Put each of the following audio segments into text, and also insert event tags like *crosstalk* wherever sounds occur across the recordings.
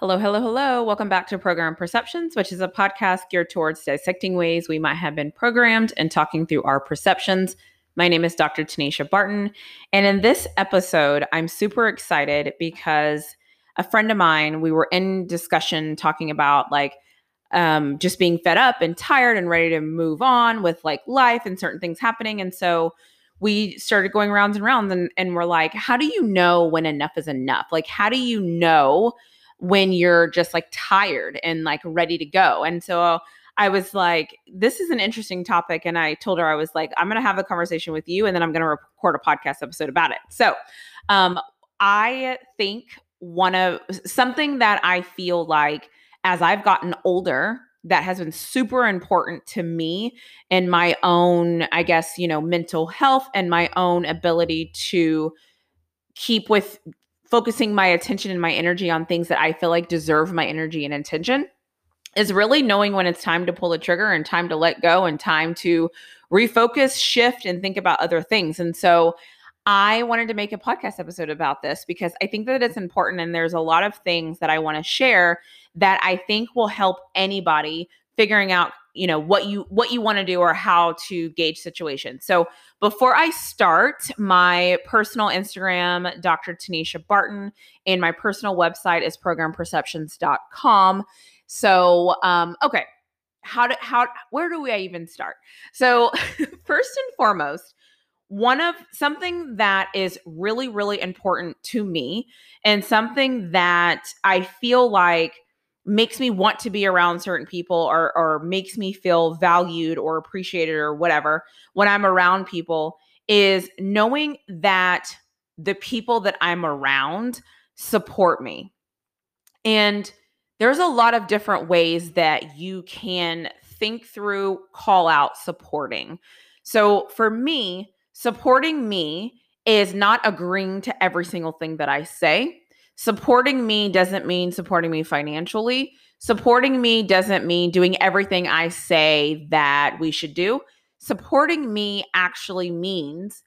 Hello, hello, hello. Welcome back to Program Perceptions, which is a podcast geared towards dissecting ways we might have been programmed and talking through our perceptions. My name is Dr. Tanisha Barton. And in this episode, I'm super excited because a friend of mine, we were in discussion talking about like um, just being fed up and tired and ready to move on with like life and certain things happening. And so we started going rounds and rounds and, and we're like, how do you know when enough is enough? Like, how do you know? When you're just like tired and like ready to go. And so I was like, this is an interesting topic. And I told her, I was like, I'm going to have a conversation with you and then I'm going to record a podcast episode about it. So um, I think one of something that I feel like as I've gotten older, that has been super important to me and my own, I guess, you know, mental health and my own ability to keep with focusing my attention and my energy on things that I feel like deserve my energy and attention is really knowing when it's time to pull the trigger and time to let go and time to refocus, shift, and think about other things. And so I wanted to make a podcast episode about this because I think that it's important and there's a lot of things that I want to share that I think will help anybody figuring out you know what you what you want to do or how to gauge situations. So before i start my personal instagram dr tanisha barton and my personal website is programperceptions.com so um okay how do how where do we even start? So *laughs* first and foremost one of something that is really really important to me and something that i feel like makes me want to be around certain people or or makes me feel valued or appreciated or whatever when I'm around people is knowing that the people that I'm around support me. And there's a lot of different ways that you can think through call out supporting. So for me, supporting me is not agreeing to every single thing that I say supporting me doesn't mean supporting me financially. Supporting me doesn't mean doing everything I say that we should do. Supporting me actually means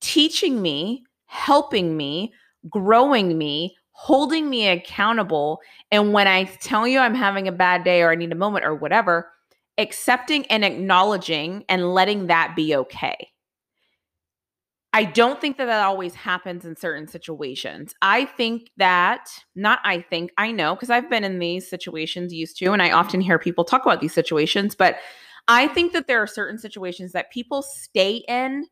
teaching me, helping me, growing me, holding me accountable. And when I tell you I'm having a bad day or I need a moment or whatever, accepting and acknowledging and letting that be okay. I don't think that that always happens in certain situations. I think that, not I think, I know, because I've been in these situations used to, and I often hear people talk about these situations, but I think that there are certain situations that people stay in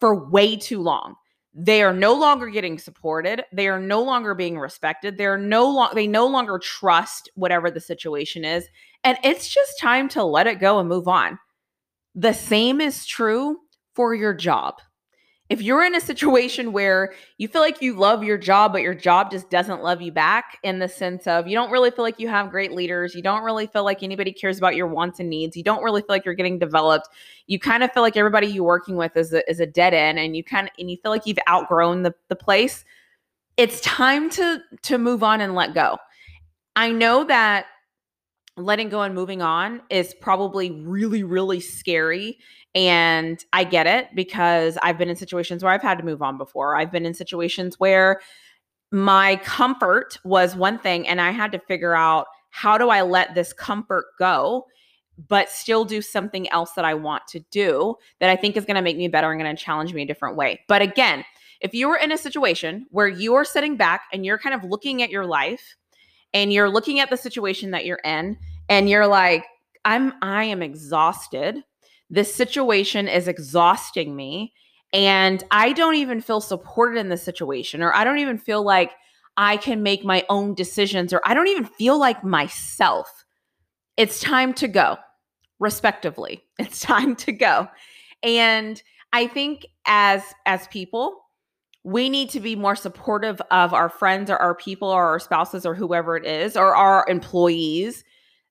for way too long. They are no longer getting supported. They are no longer being respected. They're no longer they no longer trust whatever the situation is. And it's just time to let it go and move on. The same is true for your job if you're in a situation where you feel like you love your job, but your job just doesn't love you back in the sense of you don't really feel like you have great leaders, you don't really feel like anybody cares about your wants and needs, you don't really feel like you're getting developed, you kind of feel like everybody you're working with is a, is a dead end and you kind of and you feel like you've outgrown the, the place, it's time to to move on and let go. I know that letting go and moving on is probably really, really scary and I get it because I've been in situations where I've had to move on before. I've been in situations where my comfort was one thing and I had to figure out how do I let this comfort go but still do something else that I want to do that I think is going to make me better and going to challenge me a different way. But again, if you are in a situation where you are sitting back and you're kind of looking at your life and you're looking at the situation that you're in and you're like I'm I am exhausted this situation is exhausting me and I don't even feel supported in this situation, or I don't even feel like I can make my own decisions, or I don't even feel like myself. It's time to go, respectively. *laughs* It's time to go. And I think as as people, we need to be more supportive of our friends or our people or our spouses or whoever it is or our employees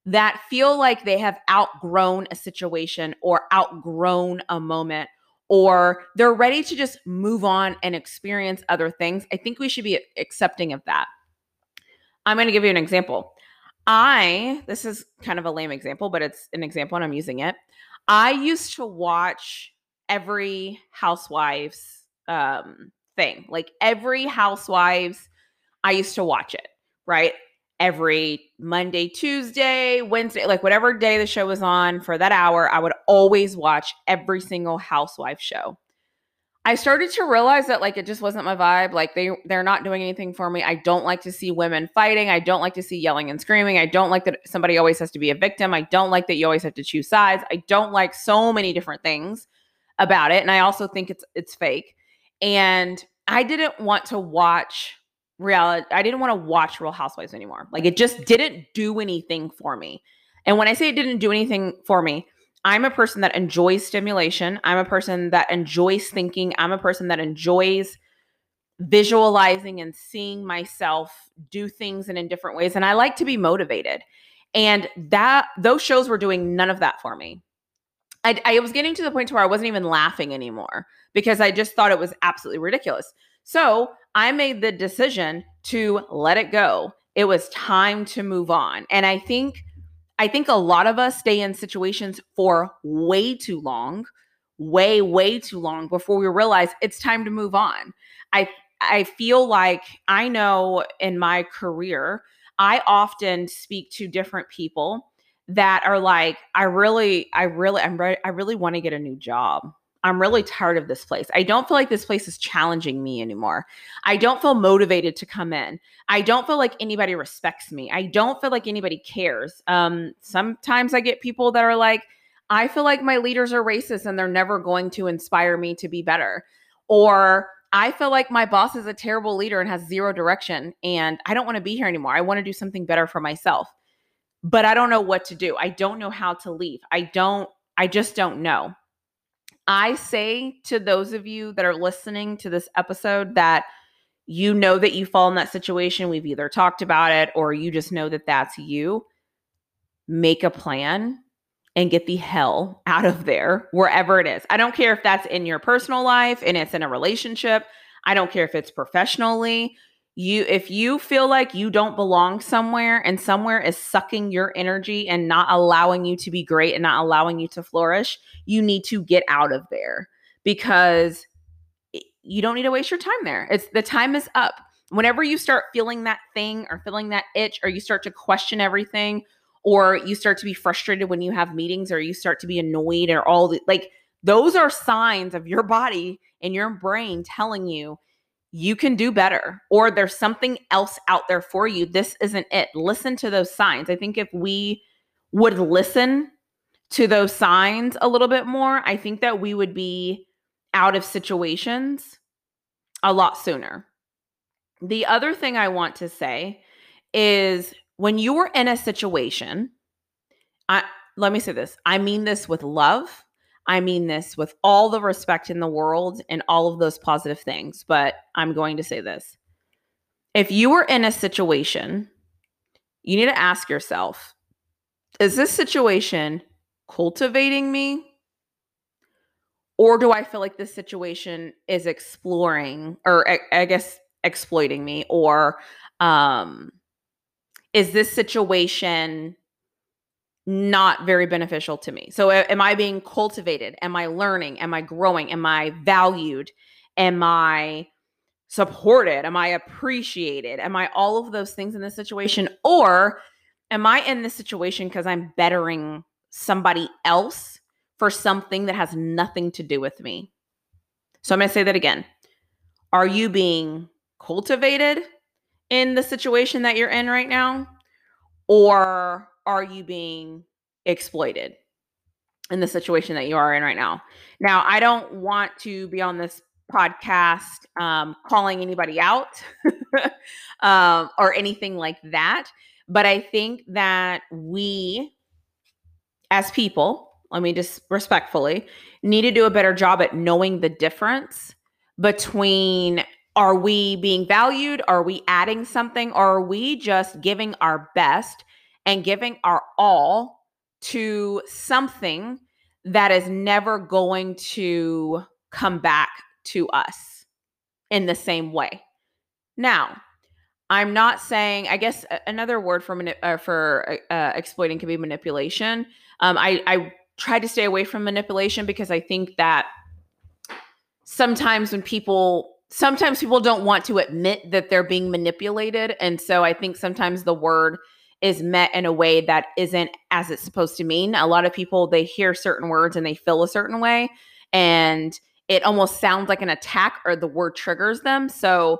that feel like they have outgrown a situation or outgrown a moment or they're ready to just move on and experience other things, I think we should be accepting of that. I'm going to give you an example. I, this is kind of a lame example, but it's an example and I'm using it. I used to watch every housewives um, thing, like every housewives, I used to watch it, right? Every Monday, Tuesday, Wednesday, like whatever day the show was on for that hour, I would always watch every single housewife show. I started to realize that like it just wasn't my vibe. Like they they're not doing anything for me. I don't like to see women fighting. I don't like to see yelling and screaming. I don't like that somebody always has to be a victim. I don't like that you always have to choose sides. I don't like so many different things about it and I also think it's it's fake. And I didn't want to watch reality. I didn't want to watch Real Housewives anymore. Like it just didn't do anything for me. And when I say it didn't do anything for me, I'm a person that enjoys stimulation. I'm a person that enjoys thinking. I'm a person that enjoys visualizing and seeing myself do things in, in different ways. And I like to be motivated. And that those shows were doing none of that for me. I, I was getting to the point where I wasn't even laughing anymore because I just thought it was absolutely ridiculous. So I made the decision to let it go. It was time to move on. And I think I think a lot of us stay in situations for way too long, way, way too long before we realize it's time to move on. I I feel like I know in my career, I often speak to different people that are like, I really, I really, I'm re- I really want to get a new job. I'm really tired of this place. I don't feel like this place is challenging me anymore. I don't feel motivated to come in. I don't feel like anybody respects me. I don't feel like anybody cares. Um, sometimes I get people that are like, I feel like my leaders are racist and they're never going to inspire me to be better. Or I feel like my boss is a terrible leader and has zero direction and I don't want to be here anymore. I want to do something better for myself. But I don't know what to do. I don't know how to leave. I don't, I just don't know. I say to those of you that are listening to this episode that you know that you fall in that situation. We've either talked about it or you just know that that's you. Make a plan and get the hell out of there, wherever it is. I don't care if that's in your personal life and it's in a relationship. I don't care if it's professionally you if you feel like you don't belong somewhere and somewhere is sucking your energy and not allowing you to be great and not allowing you to flourish you need to get out of there because you don't need to waste your time there. It's the time is up. Whenever you start feeling that thing or feeling that itch or you start to question everything or you start to be frustrated when you have meetings or you start to be annoyed or all the like those are signs of your body and your brain telling you you can do better or there's something else out there for you. This isn't it. Listen to those signs. I think if we would listen to those signs a little bit more, I think that we would be out of situations a lot sooner. The other thing I want to say is when you're in a situation, I let me say this. I mean this with love I mean this with all the respect in the world and all of those positive things, but I'm going to say this. If you are in a situation, you need to ask yourself is this situation cultivating me? Or do I feel like this situation is exploring or I, guess exploiting me? Or um, is this situation not very beneficial to me. So am I being cultivated? Am I learning? Am I growing? Am I valued? Am I supported? Am I appreciated? Am I all of those things in this situation? Or am I in this situation because I'm bettering somebody else for something that has nothing to do with me? So I'm going to say that again. Are you being cultivated in the situation that you're in right now? Or are you being exploited in the situation that you are in right now? Now, I don't want to be on this podcast um, calling anybody out *laughs* um, or anything like that. But I think that we, as people, let me just respectfully, need to do a better job at knowing the difference between are we being valued? Are we adding something? Or are we just giving our best and giving our all to something that is never going to come back to us in the same way. Now, I'm not saying. I guess another word for mani- uh, for uh, exploiting can be manipulation. Um, I I try to stay away from manipulation because I think that sometimes when people sometimes people don't want to admit that they're being manipulated. And so I think sometimes the word is met in a way that isn't as it's supposed to mean. A lot of people, they hear certain words and they feel a certain way. And it almost sounds like an attack or the word triggers them. So,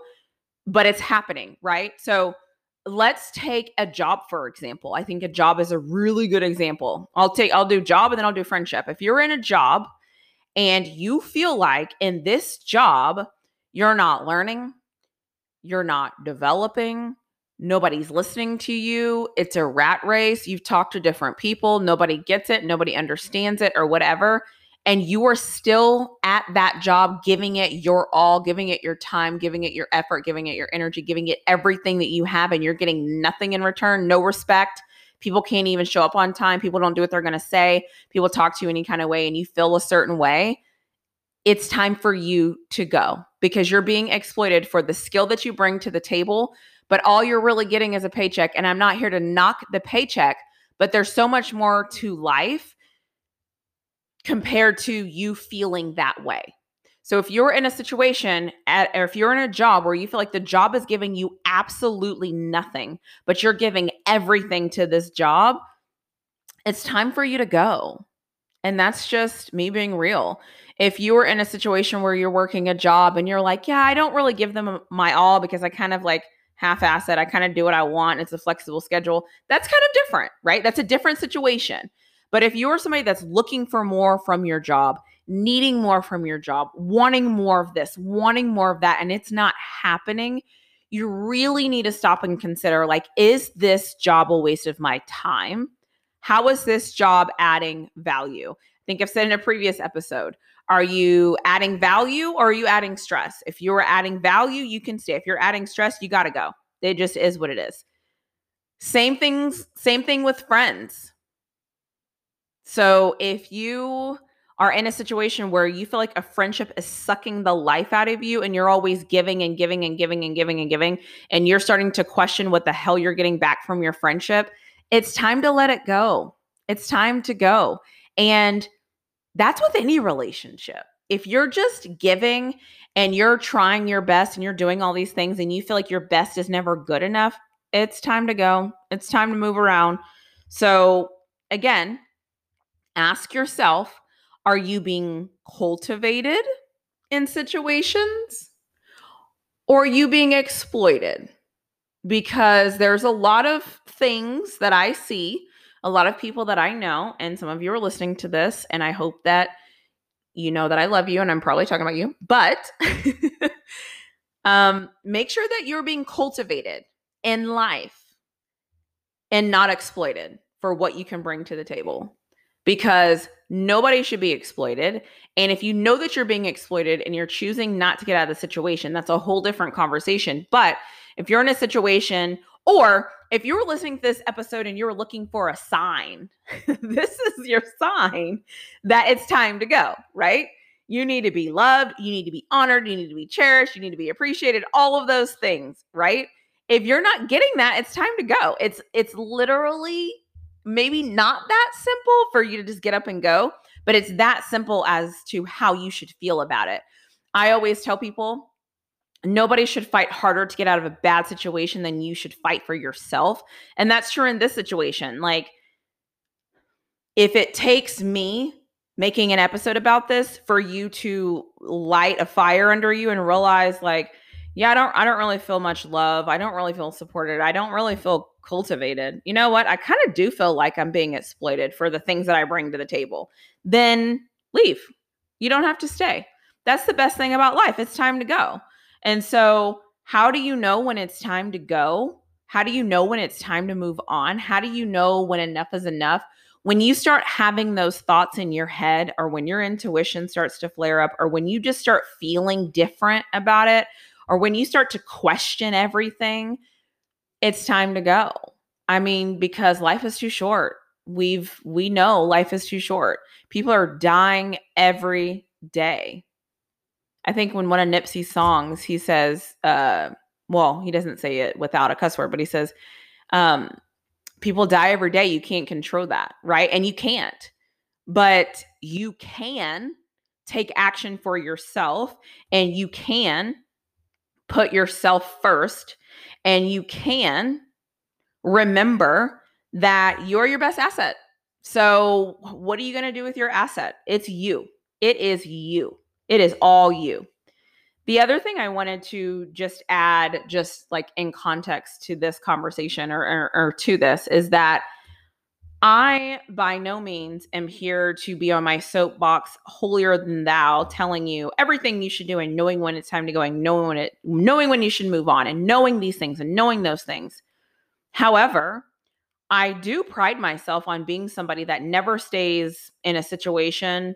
but it's happening, right? So, let's take a job for example. I think a job is a really good example. I'll take I'll do job and then I'll do friendship. If you're in a job and you feel like in this job you're not learning, you're not developing, nobody's listening to you, it's a rat race, you've talked to different people, nobody gets it, nobody understands it or whatever, and you are still at that job giving it your all, giving it your time, giving it your effort, giving it your energy, giving it everything that you have, and you're getting nothing in return, no respect. People can't even show up on time. People don't do what they're going to say. People talk to you any kind of way, and you feel a certain way. It's time for you to go because you're being exploited for the skill that you bring to the table, but all you're really getting is a paycheck. And I'm not here to knock the paycheck, but there's so much more to life compared to you feeling that way. So if you're in a situation at, or if you're in a job where you feel like the job is giving you absolutely nothing, but you're giving everything to this job, it's time for you to go. And that's just me being real. If you're in a situation where you're working a job and you're like, yeah, I don't really give them my all because I kind of like half asset, I kind of do what I want, it's a flexible schedule, that's kind of different, right? That's a different situation. But if you're somebody that's looking for more from your job, needing more from your job, wanting more of this, wanting more of that, and it's not happening, you really need to stop and consider like, is this job a waste of my time? How is this job adding value? I think I've said in a previous episode. Are you adding value or are you adding stress? If you're adding value, you can stay. If you're adding stress, you got to go. It just is what it is. Same things, same thing with friends. So if you are in a situation where you feel like a friendship is sucking the life out of you and you're always giving and giving and giving and giving and giving, and you're starting to question what the hell you're getting back from your friendship, it's time to let it go. It's time to go. And that's with any relationship. If you're just giving and you're trying your best and you're doing all these things and you feel like your best is never good enough, it's time to go. It's time to move around. So, again, ask yourself are you being cultivated in situations or are you being exploited? Because there's a lot of things that I see, a lot of people that I know, and some of you are listening to this, and I hope that you know that I love you and I'm probably talking about you, but *laughs* um, make sure that you're being cultivated in life and not exploited for what you can bring to the table because nobody should be exploited. And if you know that you're being exploited and you're choosing not to get out of the situation, that's a whole different conversation. But if you're in a situation, or if you're listening to this episode and you're looking for a sign, *laughs* this is your sign that it's time to go, right? You need to be loved, you need to be honored, you need to be cherished, you need to be appreciated, all of those things, right? If you're not getting that, it's time to go. It's it's literally maybe not that simple for you to just get up and go, but it's that simple as to how you should feel about it. I always tell people nobody should fight harder to get out of a bad situation than you should fight for yourself. And that's true in this situation. Like, if it takes me making an episode about this for you to light a fire under you and realize, like, yeah, I don't I don't really feel much love. I don't really feel supported. I don't really feel cultivated. You know what? I kind of do feel like I'm being exploited for the things that I bring to the table. Then leave. You don't have to stay. That's the best thing about life. It's time to go. And so, how do you know when it's time to go? How do you know when it's time to move on? How do you know when enough is enough? When you start having those thoughts in your head, or when your intuition starts to flare up, or when you just start feeling different about it, or when you start to question everything, it's time to go. I mean, because life is too short. We've we know life is too short. People are dying every day. I think when one of Nipsey's songs, he says, uh, well, he doesn't say it without a cuss word, but he says, um, people die every day. You can't control that, right? And you can't. But you can take action for yourself and you can put yourself first and you can remember that you're your best asset. So, what are you going to do with your asset? It's you. It is you. It is all you. The other thing I wanted to just add, just like in context to this conversation or, or, or to this, is that I by no means am here to be on my soapbox holier than thou, telling you everything you should do and knowing when it's time to go and knowing when it knowing when you should move on and knowing these things and knowing those things. However, I do pride myself on being somebody that never stays in a situation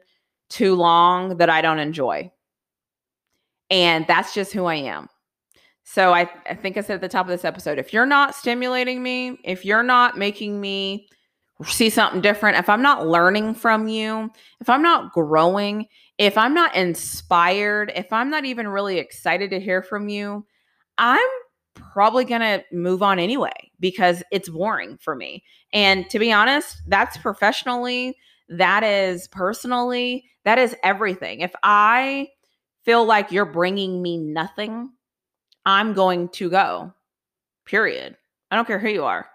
too long that I don't enjoy. And that's just who I am. So I, I think I said at the top of this episode if you're not stimulating me, if you're not making me see something different, if I'm not learning from you, if I'm not growing, if I'm not inspired, if I'm not even really excited to hear from you, I'm probably going to move on anyway because it's boring for me. And to be honest, that's professionally, that is personally, that is everything. If I feel like you're bringing me nothing, I'm going to go. Period. I don't care who you are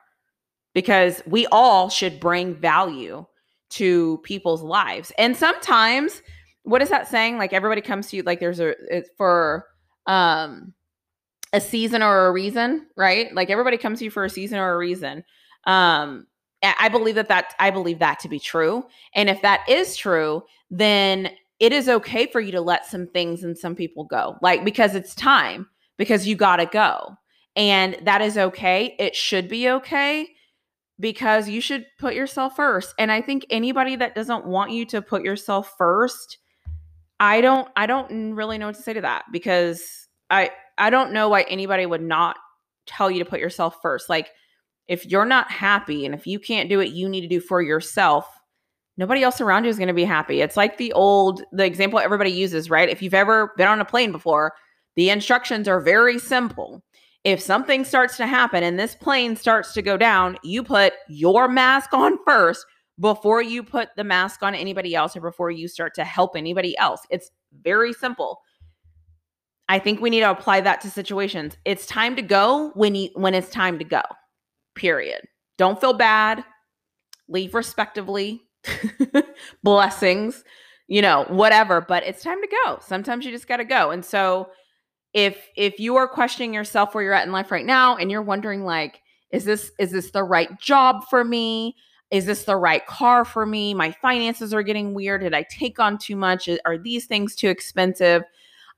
because we all should bring value to people's lives. And sometimes, what is that saying? Like everybody comes to you like there's a for um a season or a reason, right? Like everybody comes to you for a season or a reason. Um I believe that that I believe that to be true. And if that is true, then it is okay for you to let some things and some people go. Like because it's time because you got to go. And that is okay. It should be okay because you should put yourself first. And I think anybody that doesn't want you to put yourself first, I don't I don't really know what to say to that because I I don't know why anybody would not tell you to put yourself first. Like if you're not happy and if you can't do what you need to do for yourself, nobody else around you is going to be happy. It's like the old the example everybody uses, right? If you've ever been on a plane before, the instructions are very simple if something starts to happen and this plane starts to go down, you put your mask on first before you put the mask on anybody else or before you start to help anybody else. It's very simple. I think we need to apply that to situations. It's time to go when you, when it's time to go. Period. Don't feel bad. Leave respectively. *laughs* Blessings, you know, whatever, but it's time to go. Sometimes you just got to go. And so if if you are questioning yourself where you're at in life right now and you're wondering like is this is this the right job for me is this the right car for me my finances are getting weird did i take on too much are these things too expensive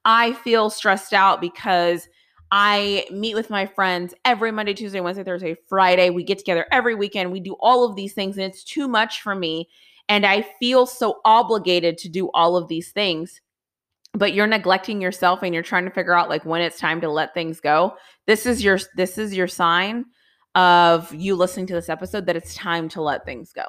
i feel stressed out because i meet with my friends every monday tuesday wednesday thursday friday. We get together every weekend. We do all of these things and it's too much for me and i feel so obligated to do all of these things. But you're neglecting yourself and you're trying to figure out like when it's time to let things go. This is your this is your sign of you listening to this episode that it's time to let things go.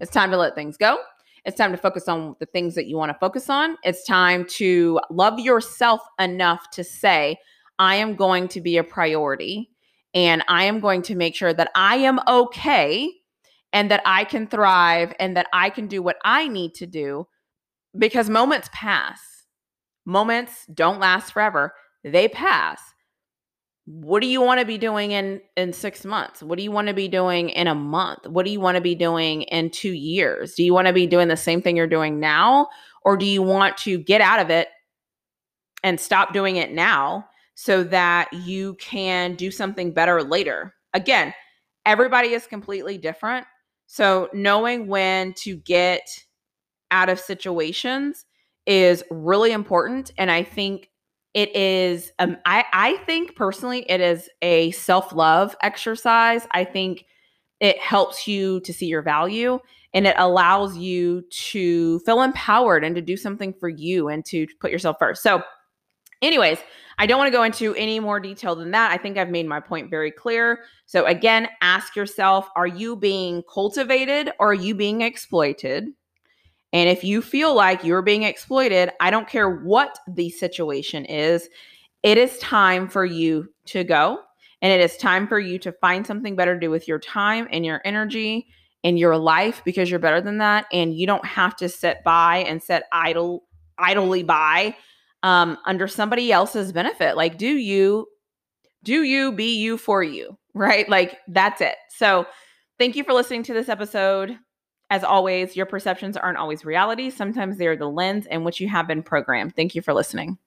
It's time to let things go. It's time to focus on the things that you want to focus on. It's time to love yourself enough to say i am going to be a priority and i am going to make sure that i am okay and that i can thrive and that i can do what i need to do because moments pass. Moments don't last forever. They pass. What do you want to be doing in in 6 months? What do you want to be doing in a month? What do you want to be doing in 2 years? Do you want to be doing the same thing you're doing now or do you want to get out of it and stop doing it now so that you can do something better later again everybody is completely different so knowing when to get out of situations is really important. And I think it is, um, I, I think personally, it is a self love exercise. I think it helps you to see your value and it allows you to feel empowered and to do something for you and to put yourself first. So, anyways, I don't want to go into any more detail than that. I think I've made my point very clear. So, again, ask yourself are you being cultivated or are you being exploited? And if you feel like you're being exploited, I don't care what the situation is, it is time for you to go. And it is time for you to find something better to do with your time and your energy and your life because you're better than that. And you don't have to sit by and sit idle idly by um, under somebody else's benefit. Like, do you, do you be you for you, right? Like, that's it. So, thank you for listening to this episode. As always, your perceptions aren't always reality. Sometimes they're the lens in which you have been programmed. Thank you for listening.